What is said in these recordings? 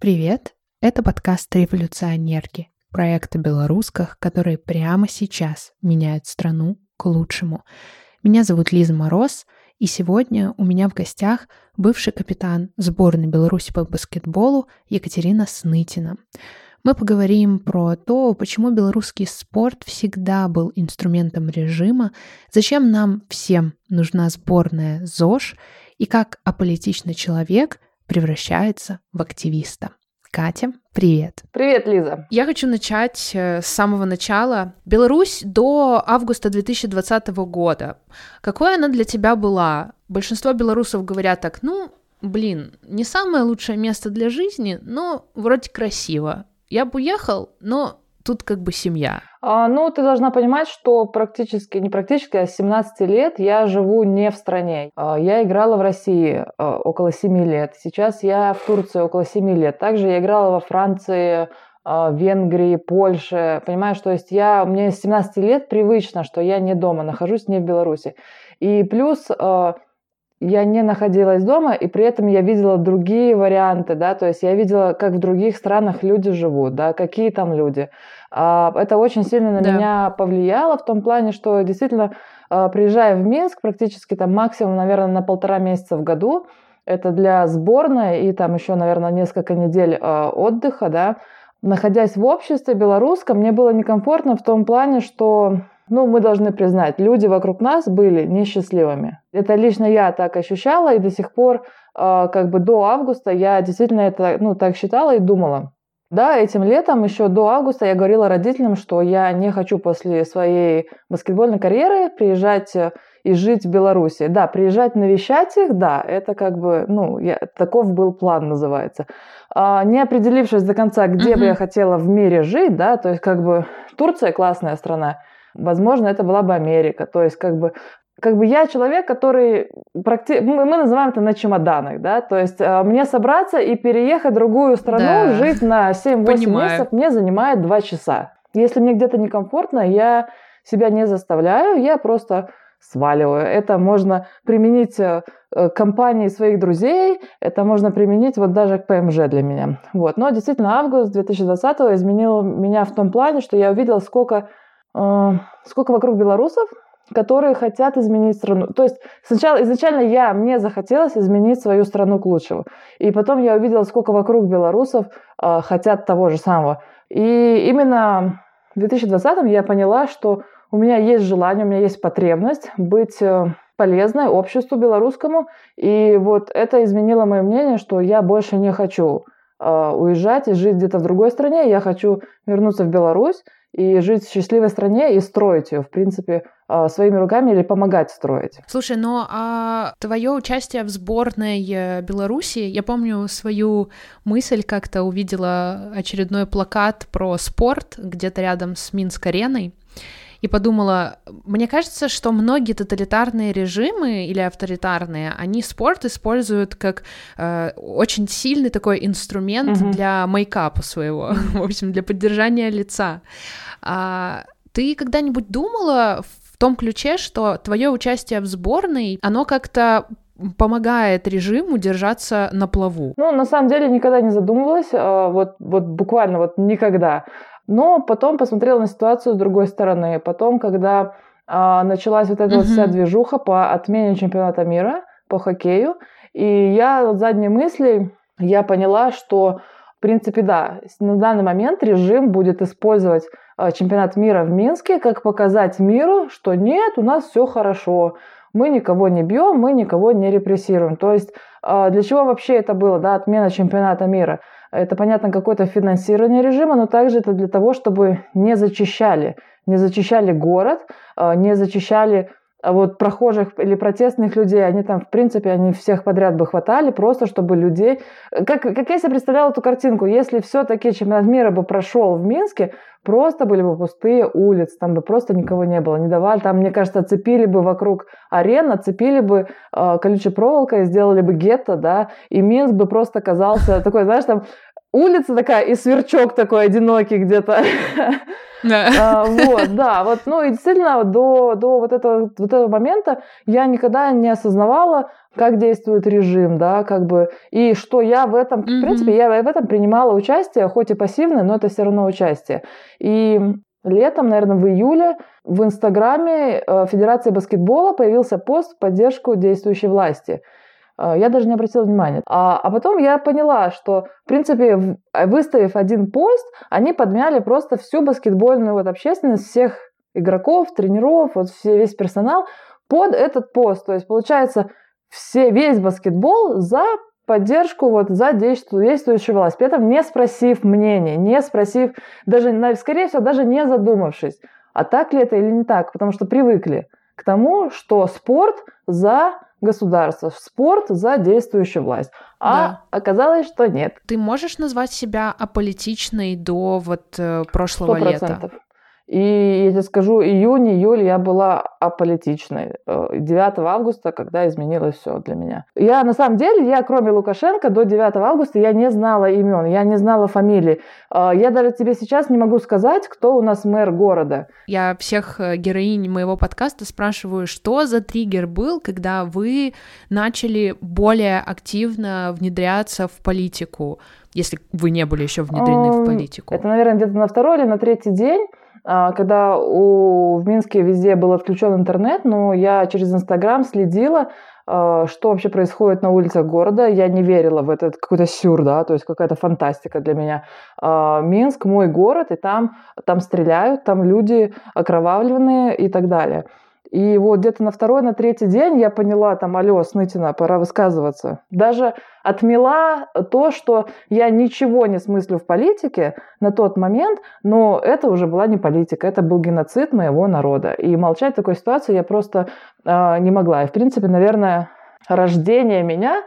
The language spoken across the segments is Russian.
Привет! Это подкаст «Революционерки», проект о белорусских, которые прямо сейчас меняют страну к лучшему. Меня зовут Лиза Мороз, и сегодня у меня в гостях бывший капитан сборной Беларуси по баскетболу Екатерина Снытина. Мы поговорим про то, почему белорусский спорт всегда был инструментом режима, зачем нам всем нужна сборная ЗОЖ и как аполитичный человек превращается в активиста. Катя, привет. Привет, Лиза. Я хочу начать э, с самого начала. Беларусь до августа 2020 года. Какой она для тебя была? Большинство белорусов говорят так, ну, блин, не самое лучшее место для жизни, но вроде красиво. Я бы уехал, но тут как бы семья. А, ну, ты должна понимать, что практически, не практически, а с 17 лет я живу не в стране. А, я играла в России а, около 7 лет. Сейчас я в Турции около 7 лет. Также я играла во Франции, а, Венгрии, Польше. Понимаешь, то есть я, мне с 17 лет привычно, что я не дома, нахожусь не в Беларуси. И плюс я не находилась дома, и при этом я видела другие варианты, да, то есть я видела, как в других странах люди живут, да, какие там люди. А, это очень сильно на да. меня повлияло в том плане, что действительно, а, приезжая в Минск, практически там максимум, наверное, на полтора месяца в году, это для сборной и там еще, наверное, несколько недель а, отдыха, да, находясь в обществе белорусском, мне было некомфортно в том плане, что ну, мы должны признать, люди вокруг нас были несчастливыми. Это лично я так ощущала, и до сих пор, э, как бы до августа, я действительно это, ну, так считала и думала. Да, этим летом, еще до августа, я говорила родителям, что я не хочу после своей баскетбольной карьеры приезжать э, и жить в Беларуси. Да, приезжать навещать их, да, это как бы, ну, я, таков был план, называется. А, не определившись до конца, где mm-hmm. бы я хотела в мире жить, да, то есть как бы Турция классная страна, Возможно, это была бы Америка. То есть, как бы, как бы я человек, который практи... мы, мы называем это на чемоданах, да, то есть э, мне собраться и переехать в другую страну, да. жить на 7-8 месяцев мне занимает 2 часа. Если мне где-то некомфортно, я себя не заставляю, я просто сваливаю. Это можно применить э, к компании своих друзей, это можно применить вот даже к ПМЖ для меня. Вот. Но действительно, август 2020 изменил меня в том плане, что я увидела, сколько а, сколько вокруг белорусов, которые хотят изменить страну. То есть сначала, изначально я, мне захотелось изменить свою страну к лучшему. И потом я увидела, сколько вокруг белорусов э, хотят того же самого. И именно в 2020 я поняла, что у меня есть желание, у меня есть потребность быть э, полезной обществу белорусскому. И вот это изменило мое мнение, что я больше не хочу э, уезжать и жить где-то в другой стране. Я хочу вернуться в Беларусь и жить в счастливой стране и строить ее, в принципе, своими руками или помогать строить. Слушай, ну а твое участие в сборной э, Беларуси, я помню свою мысль, как-то увидела очередной плакат про спорт где-то рядом с Минск-ареной, и подумала, мне кажется, что многие тоталитарные режимы или авторитарные, они спорт используют как э, очень сильный такой инструмент mm-hmm. для мейкапа своего, в общем, для поддержания лица. А, ты когда-нибудь думала в том ключе, что твое участие в сборной, оно как-то помогает режиму держаться на плаву? Ну, на самом деле, никогда не задумывалась, а, вот, вот буквально вот никогда. Но потом посмотрела на ситуацию с другой стороны. Потом, когда а, началась вот эта uh-huh. вот вся движуха по отмене чемпионата мира по хоккею, и я вот задней мыслей я поняла, что в принципе, да, на данный момент режим будет использовать чемпионат мира в Минске как показать миру, что нет, у нас все хорошо, мы никого не бьем, мы никого не репрессируем. То есть а, для чего вообще это было, да, отмена чемпионата мира? Это, понятно, какое-то финансирование режима, но также это для того, чтобы не зачищали, не зачищали город, а, не зачищали а вот прохожих или протестных людей, они там, в принципе, они всех подряд бы хватали, просто чтобы людей... Как, как я себе представляла эту картинку, если все-таки чемпионат мира бы прошел в Минске, просто были бы пустые улицы, там бы просто никого не было, не давали, там, мне кажется, цепили бы вокруг арен, цепили бы э, колючей проволокой, сделали бы гетто, да, и Минск бы просто казался такой, знаешь, там улица такая и сверчок такой одинокий где-то. Да. А, вот, да, вот, ну и действительно до, до вот, этого, вот этого момента я никогда не осознавала, как действует режим, да, как бы, и что я в этом, в принципе, я в этом принимала участие, хоть и пассивное, но это все равно участие. И летом, наверное, в июле в Инстаграме э, Федерации баскетбола появился пост в поддержку действующей власти. Э, я даже не обратила внимания. А, а потом я поняла, что, в принципе, выставив один пост, они подмяли просто всю баскетбольную вот общественность, всех игроков, тренеров, вот все, весь персонал под этот пост. То есть, получается, все, весь баскетбол за поддержку вот за действующую власть, при этом не спросив мнения, не спросив, даже, скорее всего, даже не задумавшись, а так ли это или не так, потому что привыкли к тому, что спорт за государство, спорт за действующую власть. А да. оказалось, что нет. Ты можешь назвать себя аполитичной до вот э, прошлого 100%. лета? И я тебе скажу, июнь, июль я была аполитичной. 9 э, августа, когда изменилось все для меня. Я, на самом деле, я, кроме Лукашенко, до 9 августа я не знала имен, я не знала фамилий. Э, я даже тебе сейчас не могу сказать, кто у нас мэр города. Я всех э, героинь моего подкаста спрашиваю, что за триггер был, когда вы начали более активно внедряться в политику, если вы не были еще внедрены в политику? Это, наверное, где-то на второй или на третий день когда у, в Минске везде был отключен интернет, но я через Инстаграм следила, а, что вообще происходит на улицах города. Я не верила в этот какой-то сюр, да, то есть какая-то фантастика для меня. А, Минск мой город, и там, там стреляют, там люди окровавленные и так далее. И вот где-то на второй, на третий день я поняла, там, алло, Снытина, пора высказываться. Даже отмела то, что я ничего не смыслю в политике на тот момент, но это уже была не политика, это был геноцид моего народа. И молчать в такой ситуации я просто э, не могла. И, в принципе, наверное, рождение меня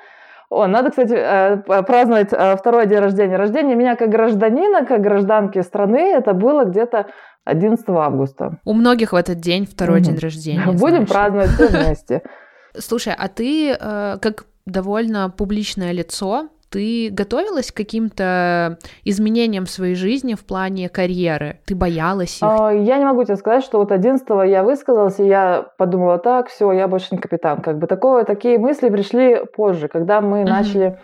о, надо, кстати, э, праздновать э, второй день рождения. Рождение меня как гражданина, как гражданки страны, это было где-то 11 августа. У многих в этот день второй mm-hmm. день рождения. Будем знаешь. праздновать все вместе. Слушай, а ты э, как довольно публичное лицо, ты готовилась к каким-то изменениям в своей жизни в плане карьеры? Ты боялась их? А, я не могу тебе сказать, что вот 11 я высказалась, и я подумала, так, все, я больше не капитан. Как бы такое, такие мысли пришли позже, когда мы uh-huh. начали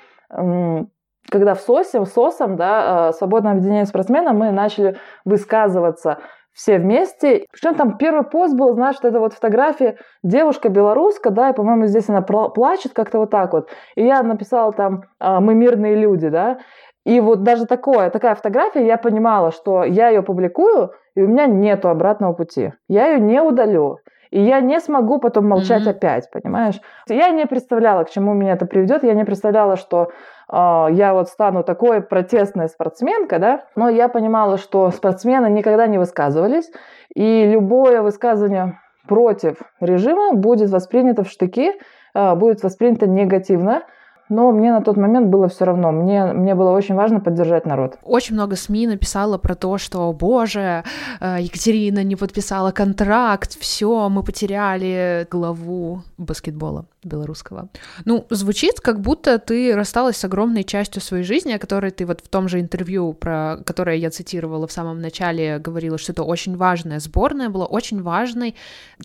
когда в СОСе, в СОСом, да, э, свободном объединении спортсменов, мы начали высказываться все вместе. Причем там первый пост был, знаешь, что это вот фотография девушка белоруска, да, и, по-моему, здесь она плачет как-то вот так вот. И я написала там э, «Мы мирные люди», да, и вот даже такое, такая фотография, я понимала, что я ее публикую, и у меня нету обратного пути. Я ее не удалю. И я не смогу потом молчать mm-hmm. опять, понимаешь? Я не представляла, к чему меня это приведет. Я не представляла, что э, я вот стану такой протестной спортсменкой, да. Но я понимала, что спортсмены никогда не высказывались, и любое высказывание против режима будет воспринято в штыки, э, будет воспринято негативно но мне на тот момент было все равно. Мне, мне было очень важно поддержать народ. Очень много СМИ написало про то, что, боже, э, Екатерина не подписала контракт, все, мы потеряли главу баскетбола белорусского. Ну, звучит, как будто ты рассталась с огромной частью своей жизни, о которой ты вот в том же интервью, про которое я цитировала в самом начале, говорила, что это очень важная сборная, была очень важной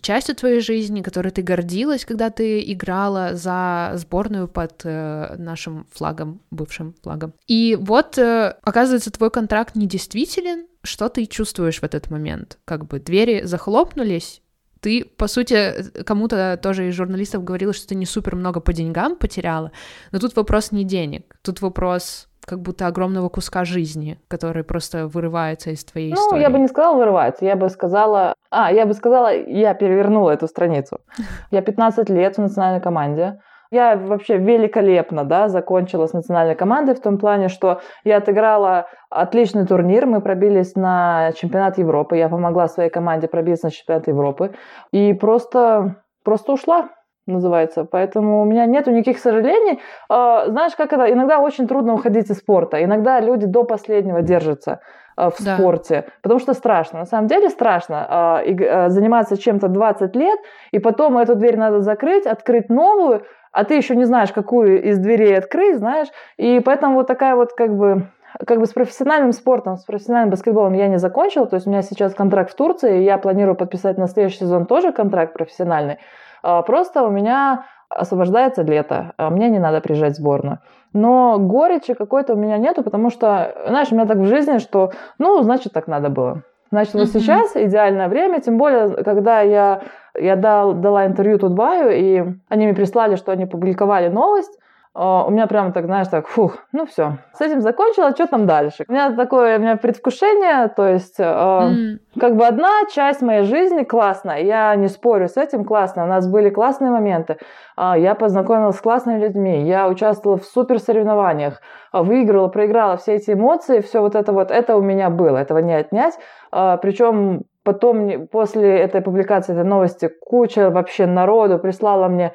частью твоей жизни, которой ты гордилась, когда ты играла за сборную под э, нашим флагом, бывшим флагом. И вот, э, оказывается, твой контракт недействителен, что ты чувствуешь в этот момент? Как бы двери захлопнулись, ты, по сути, кому-то тоже из журналистов говорила, что ты не супер много по деньгам потеряла, но тут вопрос не денег, тут вопрос как будто огромного куска жизни, который просто вырывается из твоей ну, истории. Ну, я бы не сказала вырывается, я бы сказала... А, я бы сказала, я перевернула эту страницу. Я 15 лет в национальной команде, я вообще великолепно да, закончила с национальной командой в том плане, что я отыграла отличный турнир, мы пробились на чемпионат Европы, я помогла своей команде пробиться на чемпионат Европы и просто, просто ушла называется. Поэтому у меня нету никаких сожалений. А, знаешь, как это? Иногда очень трудно уходить из спорта. Иногда люди до последнего держатся а, в да. спорте, потому что страшно. На самом деле страшно а, заниматься чем-то 20 лет, и потом эту дверь надо закрыть, открыть новую, а ты еще не знаешь, какую из дверей открыть, знаешь, и поэтому вот такая вот как бы как бы с профессиональным спортом, с профессиональным баскетболом я не закончила. То есть у меня сейчас контракт в Турции, и я планирую подписать на следующий сезон тоже контракт профессиональный. А, просто у меня освобождается лето, а мне не надо приезжать в сборную. Но горечи какой-то у меня нету, потому что, знаешь, у меня так в жизни, что, ну, значит, так надо было. Значит, вот сейчас идеальное время, тем более, когда я, я дал, дала интервью Тутбаю, и они мне прислали, что они публиковали новость, у меня прямо так, знаешь, так, фух, ну все, с этим закончила, что там дальше? У меня такое, у меня предвкушение, то есть, э, mm. как бы одна часть моей жизни классная, я не спорю с этим, классно, у нас были классные моменты, э, я познакомилась с классными людьми, я участвовала в супер соревнованиях, выиграла, проиграла, все эти эмоции, все вот это вот, это у меня было, этого не отнять, причем Потом, после этой публикации этой новости, куча вообще народу прислала мне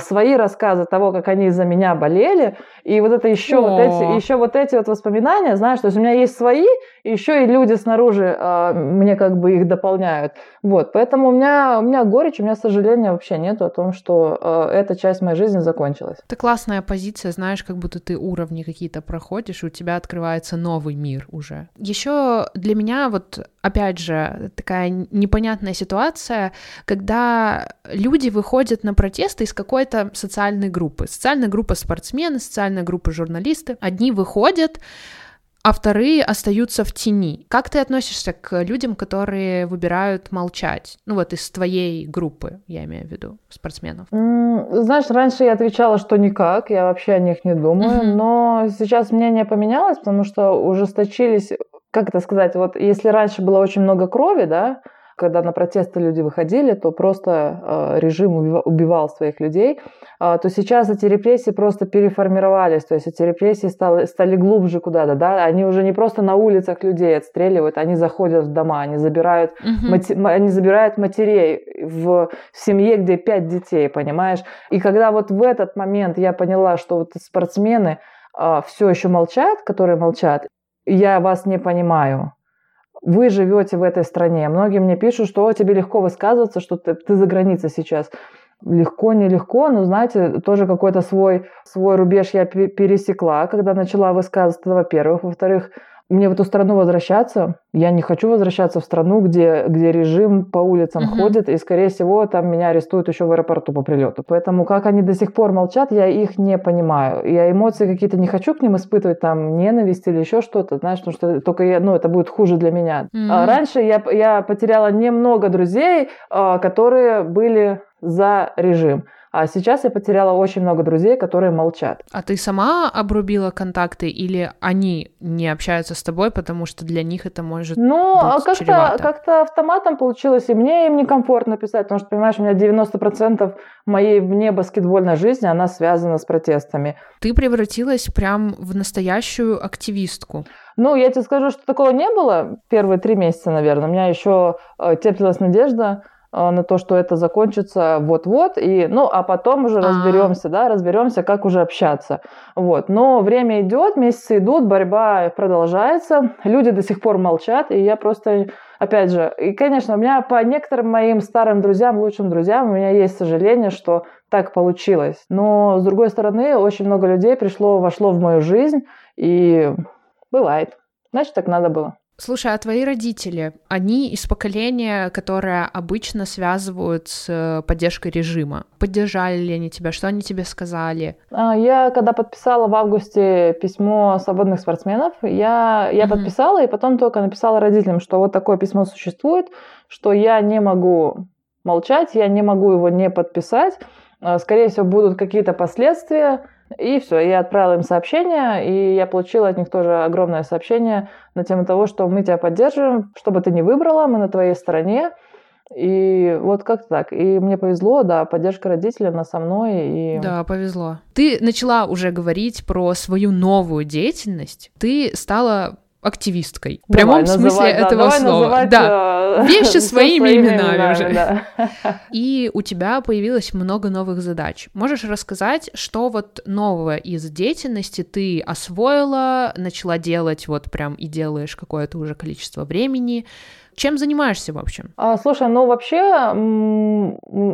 свои рассказы того, как они за меня болели. И вот это еще вот эти, еще вот эти вот воспоминания, знаешь, то есть у меня есть свои, и еще и люди снаружи э, мне как бы их дополняют. Вот, поэтому у меня, у меня горечь, у меня сожаления вообще нету о том, что э, эта часть моей жизни закончилась. Это классная позиция, знаешь, как будто ты уровни какие-то проходишь, и у тебя открывается новый мир уже. Еще для меня вот, опять же, такая непонятная ситуация, когда люди выходят на протесты из какой-то социальной группы. Социальная группа спортсмены, социальная группа журналисты. Одни выходят, а вторые остаются в тени. Как ты относишься к людям, которые выбирают молчать? Ну вот из твоей группы, я имею в виду, спортсменов. Знаешь, раньше я отвечала, что никак, я вообще о них не думаю, mm-hmm. но сейчас мнение поменялось, потому что ужесточились как это сказать, вот если раньше было очень много крови, да, когда на протесты люди выходили, то просто э, режим убивал своих людей, э, то сейчас эти репрессии просто переформировались, то есть эти репрессии стали, стали глубже куда-то, да, они уже не просто на улицах людей отстреливают, они заходят в дома, они забирают, mm-hmm. мати, они забирают матерей в, в семье, где пять детей, понимаешь? И когда вот в этот момент я поняла, что вот спортсмены э, все еще молчат, которые молчат, я вас не понимаю. Вы живете в этой стране. Многие мне пишут, что тебе легко высказываться, что ты, ты за границей сейчас. Легко, нелегко, но, знаете, тоже какой-то свой, свой рубеж я пересекла, когда начала высказываться, во-первых. Во-вторых, мне в эту страну возвращаться. Я не хочу возвращаться в страну, где, где режим по улицам uh-huh. ходит, и, скорее всего, там меня арестуют еще в аэропорту по прилету. Поэтому как они до сих пор молчат, я их не понимаю. Я эмоции какие-то не хочу к ним испытывать, там, ненависть или еще что-то, знаешь, потому что только я, ну, это будет хуже для меня. Uh-huh. А раньше я, я потеряла немного друзей, а, которые были за режим. А сейчас я потеряла очень много друзей, которые молчат. А ты сама обрубила контакты или они не общаются с тобой, потому что для них это может ну, быть а как-то, как-то автоматом получилось, и мне им некомфортно писать, потому что, понимаешь, у меня 90% моей вне баскетбольной жизни, она связана с протестами. Ты превратилась прям в настоящую активистку. Ну, я тебе скажу, что такого не было первые три месяца, наверное. У меня еще э, теплилась надежда, на то, что это закончится вот-вот, и, ну, а потом уже разберемся, да, разберемся, как уже общаться. Вот. Но время идет, месяцы идут, борьба продолжается, люди до сих пор молчат, и я просто, опять же, и, конечно, у меня по некоторым моим старым друзьям, лучшим друзьям, у меня есть сожаление, что так получилось. Но, с другой стороны, очень много людей пришло, вошло в мою жизнь, и бывает. Значит, так надо было. Слушай, а твои родители, они из поколения, которое обычно связывают с э, поддержкой режима. Поддержали ли они тебя? Что они тебе сказали? А, я, когда подписала в августе письмо свободных спортсменов, я, я mm-hmm. подписала и потом только написала родителям, что вот такое письмо существует, что я не могу молчать, я не могу его не подписать. А, скорее всего, будут какие-то последствия и все, я отправила им сообщение, и я получила от них тоже огромное сообщение на тему того, что мы тебя поддерживаем, что бы ты ни выбрала, мы на твоей стороне. И вот как-то так. И мне повезло, да, поддержка родителей, она со мной. И... Да, повезло. Ты начала уже говорить про свою новую деятельность. Ты стала активисткой. В прямом давай, смысле называть, этого да, слова. Называть, да. Э, Вещи своими, своими именами, именами уже. Да. И у тебя появилось много новых задач. Можешь рассказать, что вот нового из деятельности ты освоила, начала делать вот прям и делаешь какое-то уже количество времени? Чем занимаешься, в общем? А, слушай, ну вообще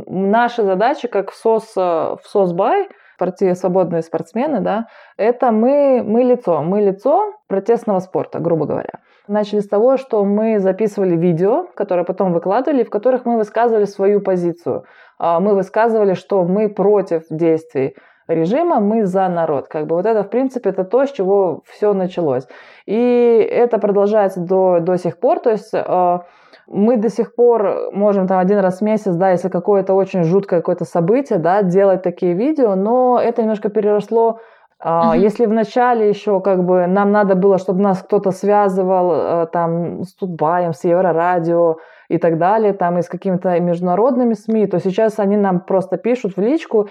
наши задачи, как в СОС, э, в СОСБай, спорти, свободные спортсмены, да, это мы, мы лицо, мы лицо протестного спорта, грубо говоря. Начали с того, что мы записывали видео, которые потом выкладывали, в которых мы высказывали свою позицию. А, мы высказывали, что мы против действий режима, мы за народ. Как бы вот это, в принципе, это то, с чего все началось. И это продолжается до, до сих пор. То есть а, мы до сих пор можем там один раз в месяц, да, если какое-то очень жуткое какое-то событие, да, делать такие видео, но это немножко переросло Uh-huh. Если вначале еще как бы нам надо было, чтобы нас кто-то связывал э, там с Тутбаем, с Еврорадио и так далее, там и с какими-то международными СМИ, то сейчас они нам просто пишут в личку,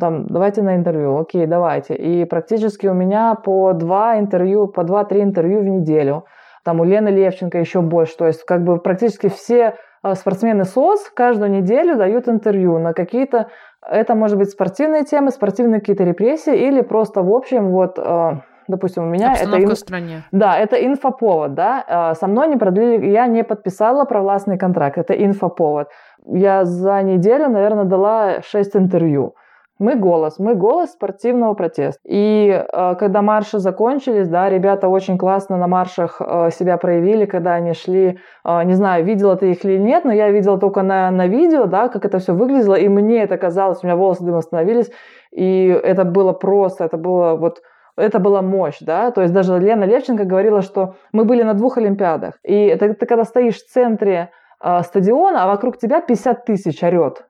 там, давайте на интервью, окей, давайте. И практически у меня по два интервью, по два-три интервью в неделю. Там у Лены Левченко еще больше. То есть как бы практически все э, спортсмены СОС каждую неделю дают интервью на какие-то это может быть спортивные темы, спортивные какие-то репрессии или просто в общем вот э, допустим, у меня Обстановка это... Ин... в стране. Да, это инфоповод, да. Э, со мной не продлили, я не подписала провластный контракт, это инфоповод. Я за неделю, наверное, дала 6 интервью. Мы голос, мы голос спортивного протеста. И э, когда марши закончились, да, ребята очень классно на маршах э, себя проявили, когда они шли, э, не знаю, видела ты их или нет, но я видела только на, на видео, да, как это все выглядело, и мне это казалось, у меня волосы дым остановились, и это было просто, это было вот это была мощь, да, то есть даже Лена Левченко говорила, что мы были на двух Олимпиадах, и это ты когда стоишь в центре э, стадиона, а вокруг тебя 50 тысяч орет,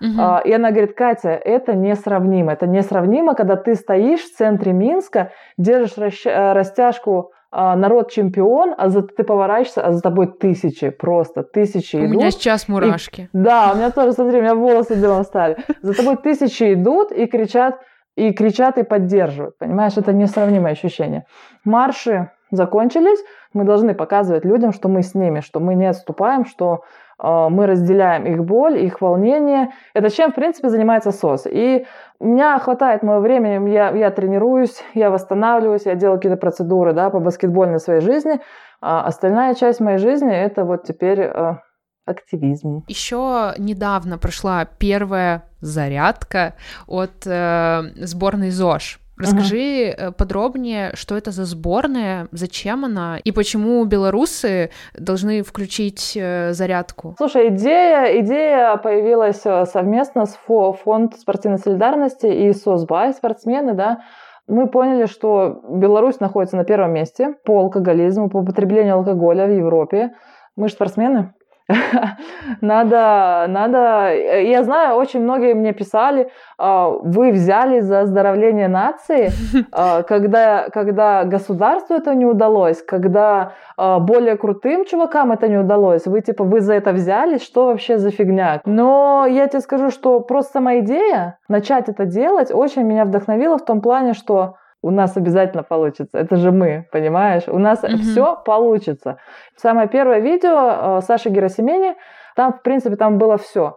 Угу. Uh И она говорит, Катя, это несравнимо. Это несравнимо, когда ты стоишь в центре Минска, держишь э, растяжку а, народ чемпион, а за, ты поворачиваешься, а за тобой тысячи, просто тысячи у идут. У меня сейчас мурашки. И, да, у меня тоже, смотри, у меня волосы дымом стали. За тобой тысячи идут и кричат, и кричат, и поддерживают. Понимаешь, это несравнимое ощущение. Марши закончились, мы должны показывать людям, что мы с ними, что мы не отступаем, что мы разделяем их боль, их волнение. Это чем, в принципе, занимается СОС. И у меня хватает моего времени, я, я тренируюсь, я восстанавливаюсь, я делаю какие-то процедуры да, по баскетбольной своей жизни. А остальная часть моей жизни – это вот теперь э, активизм. Еще недавно прошла первая зарядка от э, сборной ЗОЖ. Расскажи угу. подробнее, что это за сборная, зачем она и почему белорусы должны включить э, зарядку. Слушай, идея, идея появилась э, совместно с Фонд спортивной солидарности и СОСБАЙ, спортсмены, да, мы поняли, что Беларусь находится на первом месте по алкоголизму, по потреблению алкоголя в Европе. Мы же спортсмены, надо, надо, я знаю, очень многие мне писали, а, вы взяли за оздоровление нации, а, когда, когда государству это не удалось, когда а, более крутым чувакам это не удалось, вы типа, вы за это взялись, что вообще за фигня? Но я тебе скажу, что просто сама идея начать это делать очень меня вдохновила в том плане, что у нас обязательно получится. Это же мы, понимаешь? У нас угу. все получится. Самое первое видео э, Саши Герасимени, там, в принципе, там было все.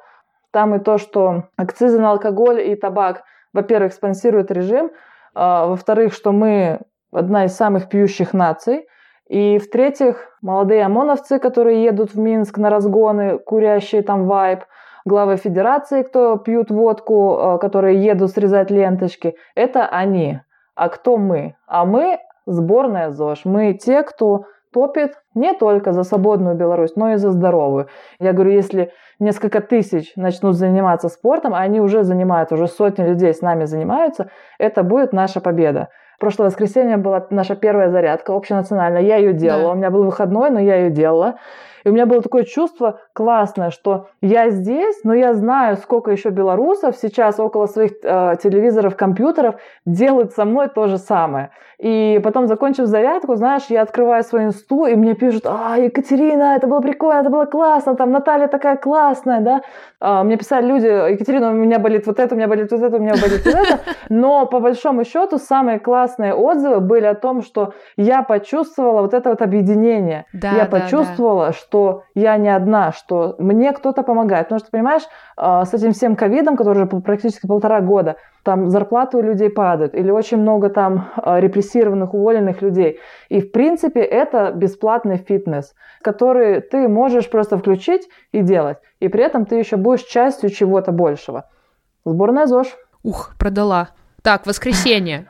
Там и то, что акцизы на алкоголь и табак, во-первых, спонсирует режим, э, во-вторых, что мы одна из самых пьющих наций, и в-третьих, молодые ОМОНовцы, которые едут в Минск на разгоны, курящие там вайп, главы федерации, кто пьют водку, э, которые едут срезать ленточки, это они. А кто мы? А мы сборная ЗОЖ. Мы те, кто топит не только за свободную Беларусь, но и за здоровую. Я говорю, если несколько тысяч начнут заниматься спортом, а они уже занимаются, уже сотни людей с нами занимаются, это будет наша победа. Прошлое воскресенье была наша первая зарядка общенациональная. Я ее делала. Да. У меня был выходной, но я ее делала. И у меня было такое чувство классное, что я здесь, но я знаю, сколько еще белорусов сейчас около своих э, телевизоров, компьютеров делают со мной то же самое. И потом, закончив зарядку, знаешь, я открываю свой инсту, и мне пишут, а, Екатерина, это было прикольно, это было классно, там, Наталья такая классная, да. А, мне писали люди, Екатерина, у меня болит вот это, у меня болит вот это, у меня болит вот это. Но, по большому счету, самые классные отзывы были о том, что я почувствовала вот это вот объединение. Да, я да, почувствовала, да. что я не одна, что мне кто-то помогает. Потому что, понимаешь, а, с этим всем ковидом, который уже практически полтора года, там зарплаты у людей падают, или очень много там а, репрессированных, уволенных людей. И, в принципе, это бесплатный фитнес, который ты можешь просто включить и делать. И при этом ты еще будешь частью чего-то большего. Сборная ЗОЖ. Ух, продала. Так, воскресенье.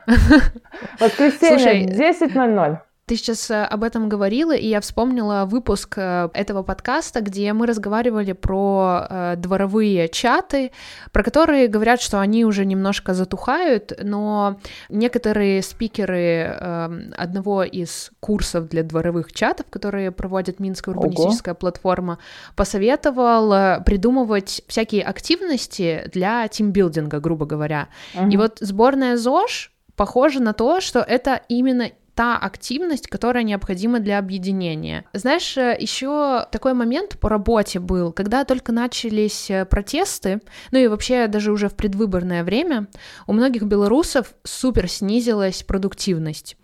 Воскресенье, 10.00. Ты сейчас э, об этом говорила, и я вспомнила выпуск э, этого подкаста, где мы разговаривали про э, дворовые чаты, про которые говорят, что они уже немножко затухают, но некоторые спикеры э, одного из курсов для дворовых чатов, которые проводит Минская урбанистическая Ого. платформа, посоветовал придумывать всякие активности для тимбилдинга, грубо говоря. Угу. И вот сборная ЗОЖ похоже на то, что это именно та активность, которая необходима для объединения. Знаешь, э, еще такой момент по работе был, когда только начались э, протесты, ну и вообще даже уже в предвыборное время, у многих белорусов супер снизилась продуктивность.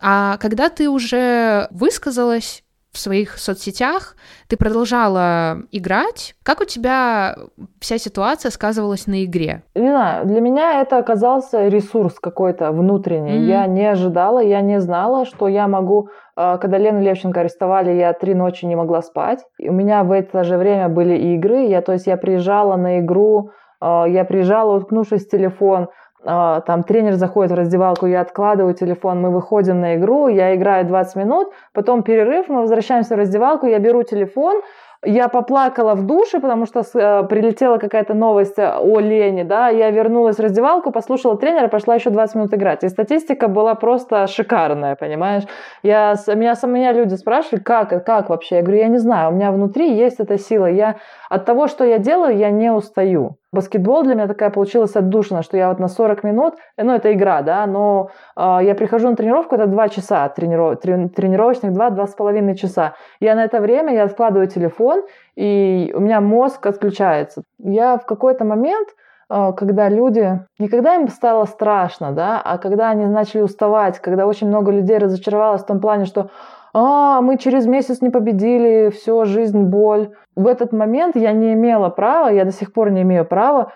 А когда ты уже высказалась, в своих соцсетях, ты продолжала играть. Как у тебя вся ситуация сказывалась на игре? Не знаю, для меня это оказался ресурс какой-то внутренний. Mm-hmm. Я не ожидала, я не знала, что я могу... А, когда Лену Левченко арестовали, я три ночи не могла спать. И у меня в это же время были игры. Я, то есть я приезжала на игру, а, я приезжала, уткнувшись в телефон, там тренер заходит в раздевалку, я откладываю телефон, мы выходим на игру, я играю 20 минут, потом перерыв, мы возвращаемся в раздевалку, я беру телефон, я поплакала в душе, потому что э, прилетела какая-то новость э, о Лене, да, я вернулась в раздевалку, послушала тренера, пошла еще 20 минут играть. И статистика была просто шикарная, понимаешь? Я, меня, меня люди спрашивают, как, как вообще? Я говорю, я не знаю, у меня внутри есть эта сила. Я, от того, что я делаю, я не устаю. Баскетбол для меня такая получилась отдушина, что я вот на 40 минут, э, ну это игра, да, но э, я прихожу на тренировку, это 2 часа, трениров, тренировочных 2-2,5 часа. Я на это время, я откладываю телефон, и у меня мозг отключается. Я в какой-то момент э, когда люди, не когда им стало страшно, да, а когда они начали уставать, когда очень много людей разочаровалось в том плане, что а, мы через месяц не победили, все, жизнь, боль. В этот момент я не имела права, я до сих пор не имею права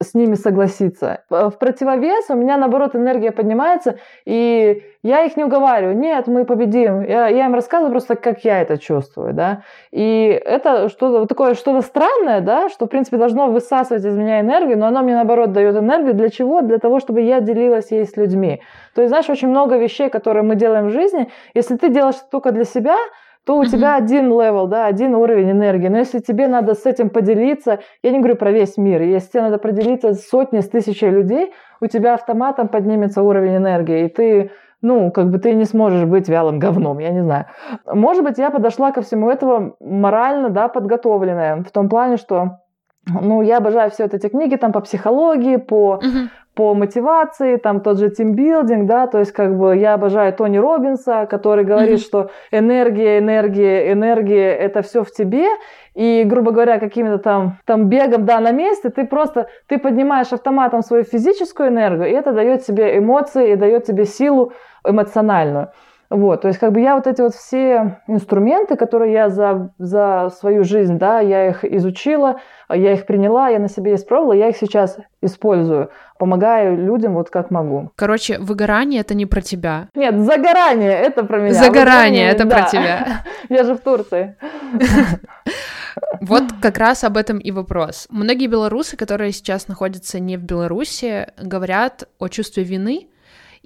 с ними согласиться. В противовес у меня, наоборот, энергия поднимается, и я их не уговариваю. Нет, мы победим. Я, я им рассказываю просто, как я это чувствую, да. И это что-то вот такое, что-то странное, да, что, в принципе, должно высасывать из меня энергию, но оно мне, наоборот, дает энергию. Для чего? Для того, чтобы я делилась ей с людьми. То есть, знаешь, очень много вещей, которые мы делаем в жизни, если ты делаешь только для себя, то у тебя один level, да, один уровень энергии. Но если тебе надо с этим поделиться, я не говорю про весь мир, если тебе надо поделиться с сотней, с тысячей людей, у тебя автоматом поднимется уровень энергии, и ты ну, как бы ты не сможешь быть вялым говном, я не знаю. Может быть, я подошла ко всему этому морально, да, подготовленная, в том плане, что ну, я обожаю все эти книги там по психологии, по, uh-huh по мотивации, там тот же тимбилдинг, да, то есть как бы я обожаю Тони Робинса, который говорит, mm-hmm. что энергия, энергия, энергия – это все в тебе, и, грубо говоря, какими-то там, там бегом, да, на месте, ты просто, ты поднимаешь автоматом свою физическую энергию, и это дает тебе эмоции, и дает тебе силу эмоциональную. Вот, то есть как бы я вот эти вот все инструменты, которые я за, за свою жизнь, да, я их изучила, я их приняла, я на себе испробовала, я их сейчас использую, помогаю людям вот как могу. Короче, выгорание это не про тебя. Нет, загорание это про меня. Загорание это да. про тебя. Я же в Турции. Вот как раз об этом и вопрос. Многие белорусы, которые сейчас находятся не в Беларуси, говорят о чувстве вины,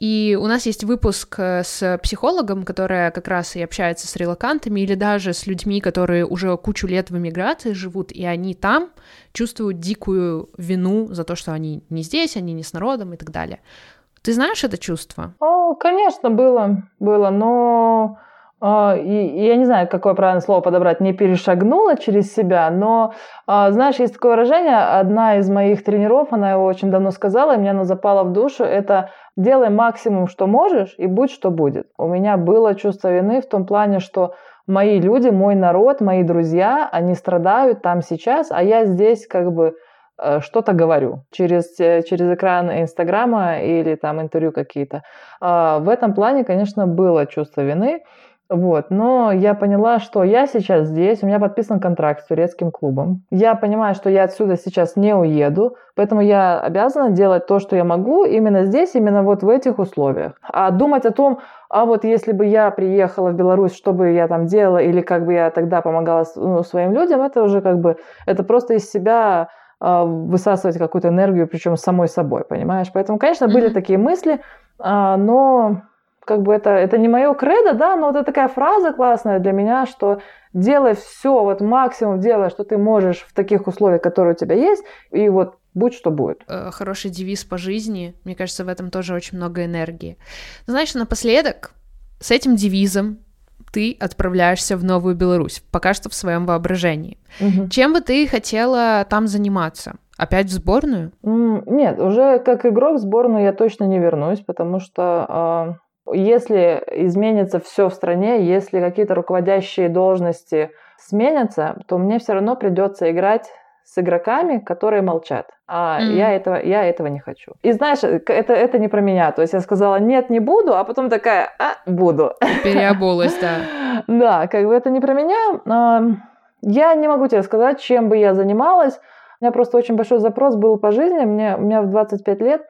и у нас есть выпуск э, с психологом, которая как раз и общается с релакантами или даже с людьми, которые уже кучу лет в эмиграции живут, и они там чувствуют дикую вину за то, что они не здесь, они не с народом и так далее. Ты знаешь это чувство? О, конечно, было, было, но а, и, я не знаю, какое правильное слово подобрать, не перешагнула через себя, но, а, знаешь, есть такое выражение, одна из моих тренеров, она его очень давно сказала, и мне оно запало в душу, это «делай максимум, что можешь, и будь, что будет». У меня было чувство вины в том плане, что мои люди, мой народ, мои друзья, они страдают там сейчас, а я здесь как бы э, что-то говорю через, э, через экран Инстаграма или там интервью какие-то. А, в этом плане, конечно, было чувство вины. Вот. Но я поняла, что я сейчас здесь, у меня подписан контракт с турецким клубом. Я понимаю, что я отсюда сейчас не уеду, поэтому я обязана делать то, что я могу именно здесь, именно вот в этих условиях. А думать о том, а вот если бы я приехала в Беларусь, что бы я там делала, или как бы я тогда помогала ну, своим людям, это уже как бы, это просто из себя э, высасывать какую-то энергию, причем самой собой, понимаешь? Поэтому, конечно, были такие мысли, э, но как бы это, это не мое кредо, да, но вот это такая фраза классная для меня, что делай все, вот максимум делай, что ты можешь в таких условиях, которые у тебя есть, и вот будь что будет. Э, хороший девиз по жизни, мне кажется, в этом тоже очень много энергии. Знаешь, напоследок, с этим девизом ты отправляешься в Новую Беларусь, пока что в своем воображении. Угу. Чем бы ты хотела там заниматься? Опять в сборную? Нет, уже как игрок в сборную я точно не вернусь, потому что э, если изменится все в стране, если какие-то руководящие должности сменятся, то мне все равно придется играть с игроками, которые молчат. А mm. я, этого, я этого не хочу. И знаешь, это, это не про меня. То есть я сказала, нет, не буду, а потом такая, а, буду. Переобулась, да. Да, как бы это не про меня. Я не могу тебе сказать, чем бы я занималась. У меня просто очень большой запрос был по жизни. Мне, у меня в 25 лет,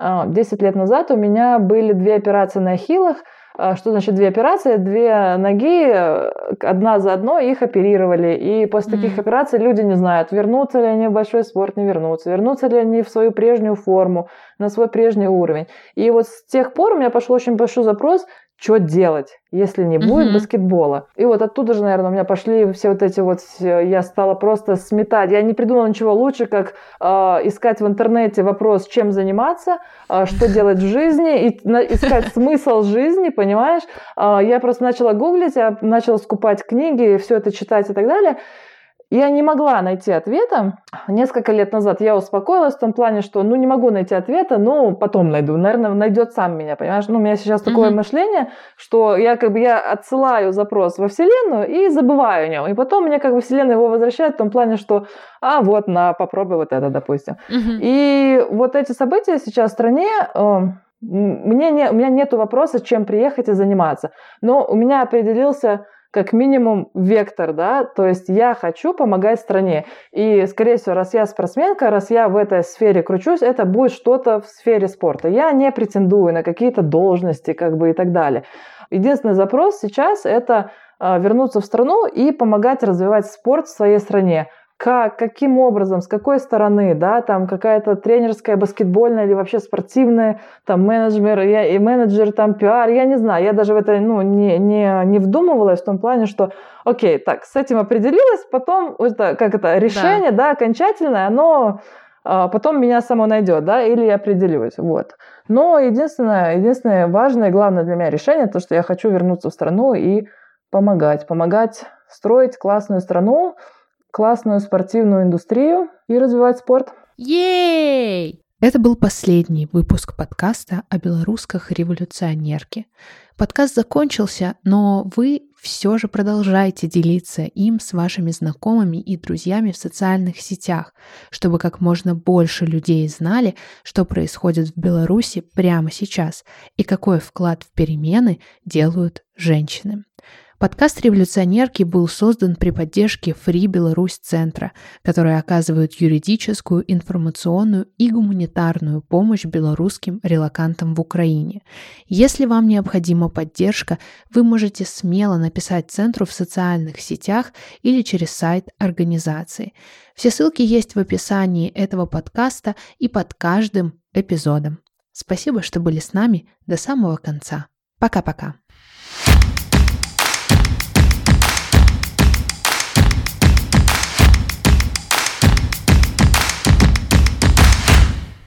10 а, лет назад у меня были две операции на ахиллах – а, что значит две операции? Две ноги, э, одна за одной, их оперировали. И после таких операций люди не знают, вернутся ли они в большой спорт, не вернутся, вернутся ли они в свою прежнюю форму, на свой прежний уровень. И вот с тех пор у меня пошел очень большой запрос, что делать, если не будет mm-hmm. баскетбола. И вот оттуда же, наверное, у меня пошли все вот эти вот, я стала просто сметать. Я не придумала ничего лучше, как э, искать в интернете вопрос, чем заниматься, э, что делать в жизни, и на, искать смысл жизни, понимаешь? Э, я просто начала гуглить, я начала скупать книги, все это читать и так далее. Я не могла найти ответа. Несколько лет назад я успокоилась в том плане, что ну не могу найти ответа, но потом найду. Наверное, найдет сам меня, понимаешь? Ну, у меня сейчас такое mm-hmm. мышление, что я как бы я отсылаю запрос во Вселенную и забываю о нем. И потом мне как бы Вселенная его возвращает в том плане, что а вот, на, попробуй вот это, допустим. Mm-hmm. И вот эти события сейчас в стране... Э, мне не, у меня нет вопроса, чем приехать и заниматься. Но у меня определился как минимум вектор, да, то есть я хочу помогать стране. И, скорее всего, раз я спортсменка, раз я в этой сфере кручусь, это будет что-то в сфере спорта. Я не претендую на какие-то должности, как бы и так далее. Единственный запрос сейчас это а, вернуться в страну и помогать развивать спорт в своей стране как, каким образом, с какой стороны, да, там какая-то тренерская, баскетбольная или вообще спортивная, там менеджер, я, и менеджер, там пиар, я не знаю, я даже в это, ну, не, не, не вдумывалась в том плане, что, окей, так, с этим определилась, потом, это, как это, решение, да, да окончательное, оно а, потом меня само найдет, да, или я определюсь, вот. Но единственное, единственное важное и главное для меня решение, то, что я хочу вернуться в страну и помогать, помогать строить классную страну, классную спортивную индустрию и развивать спорт. Ей! Это был последний выпуск подкаста о белорусских революционерке. Подкаст закончился, но вы все же продолжайте делиться им с вашими знакомыми и друзьями в социальных сетях, чтобы как можно больше людей знали, что происходит в Беларуси прямо сейчас и какой вклад в перемены делают женщины. Подкаст «Революционерки» был создан при поддержке Free Беларусь Центра, который оказывает юридическую, информационную и гуманитарную помощь белорусским релакантам в Украине. Если вам необходима поддержка, вы можете смело написать Центру в социальных сетях или через сайт организации. Все ссылки есть в описании этого подкаста и под каждым эпизодом. Спасибо, что были с нами до самого конца. Пока-пока.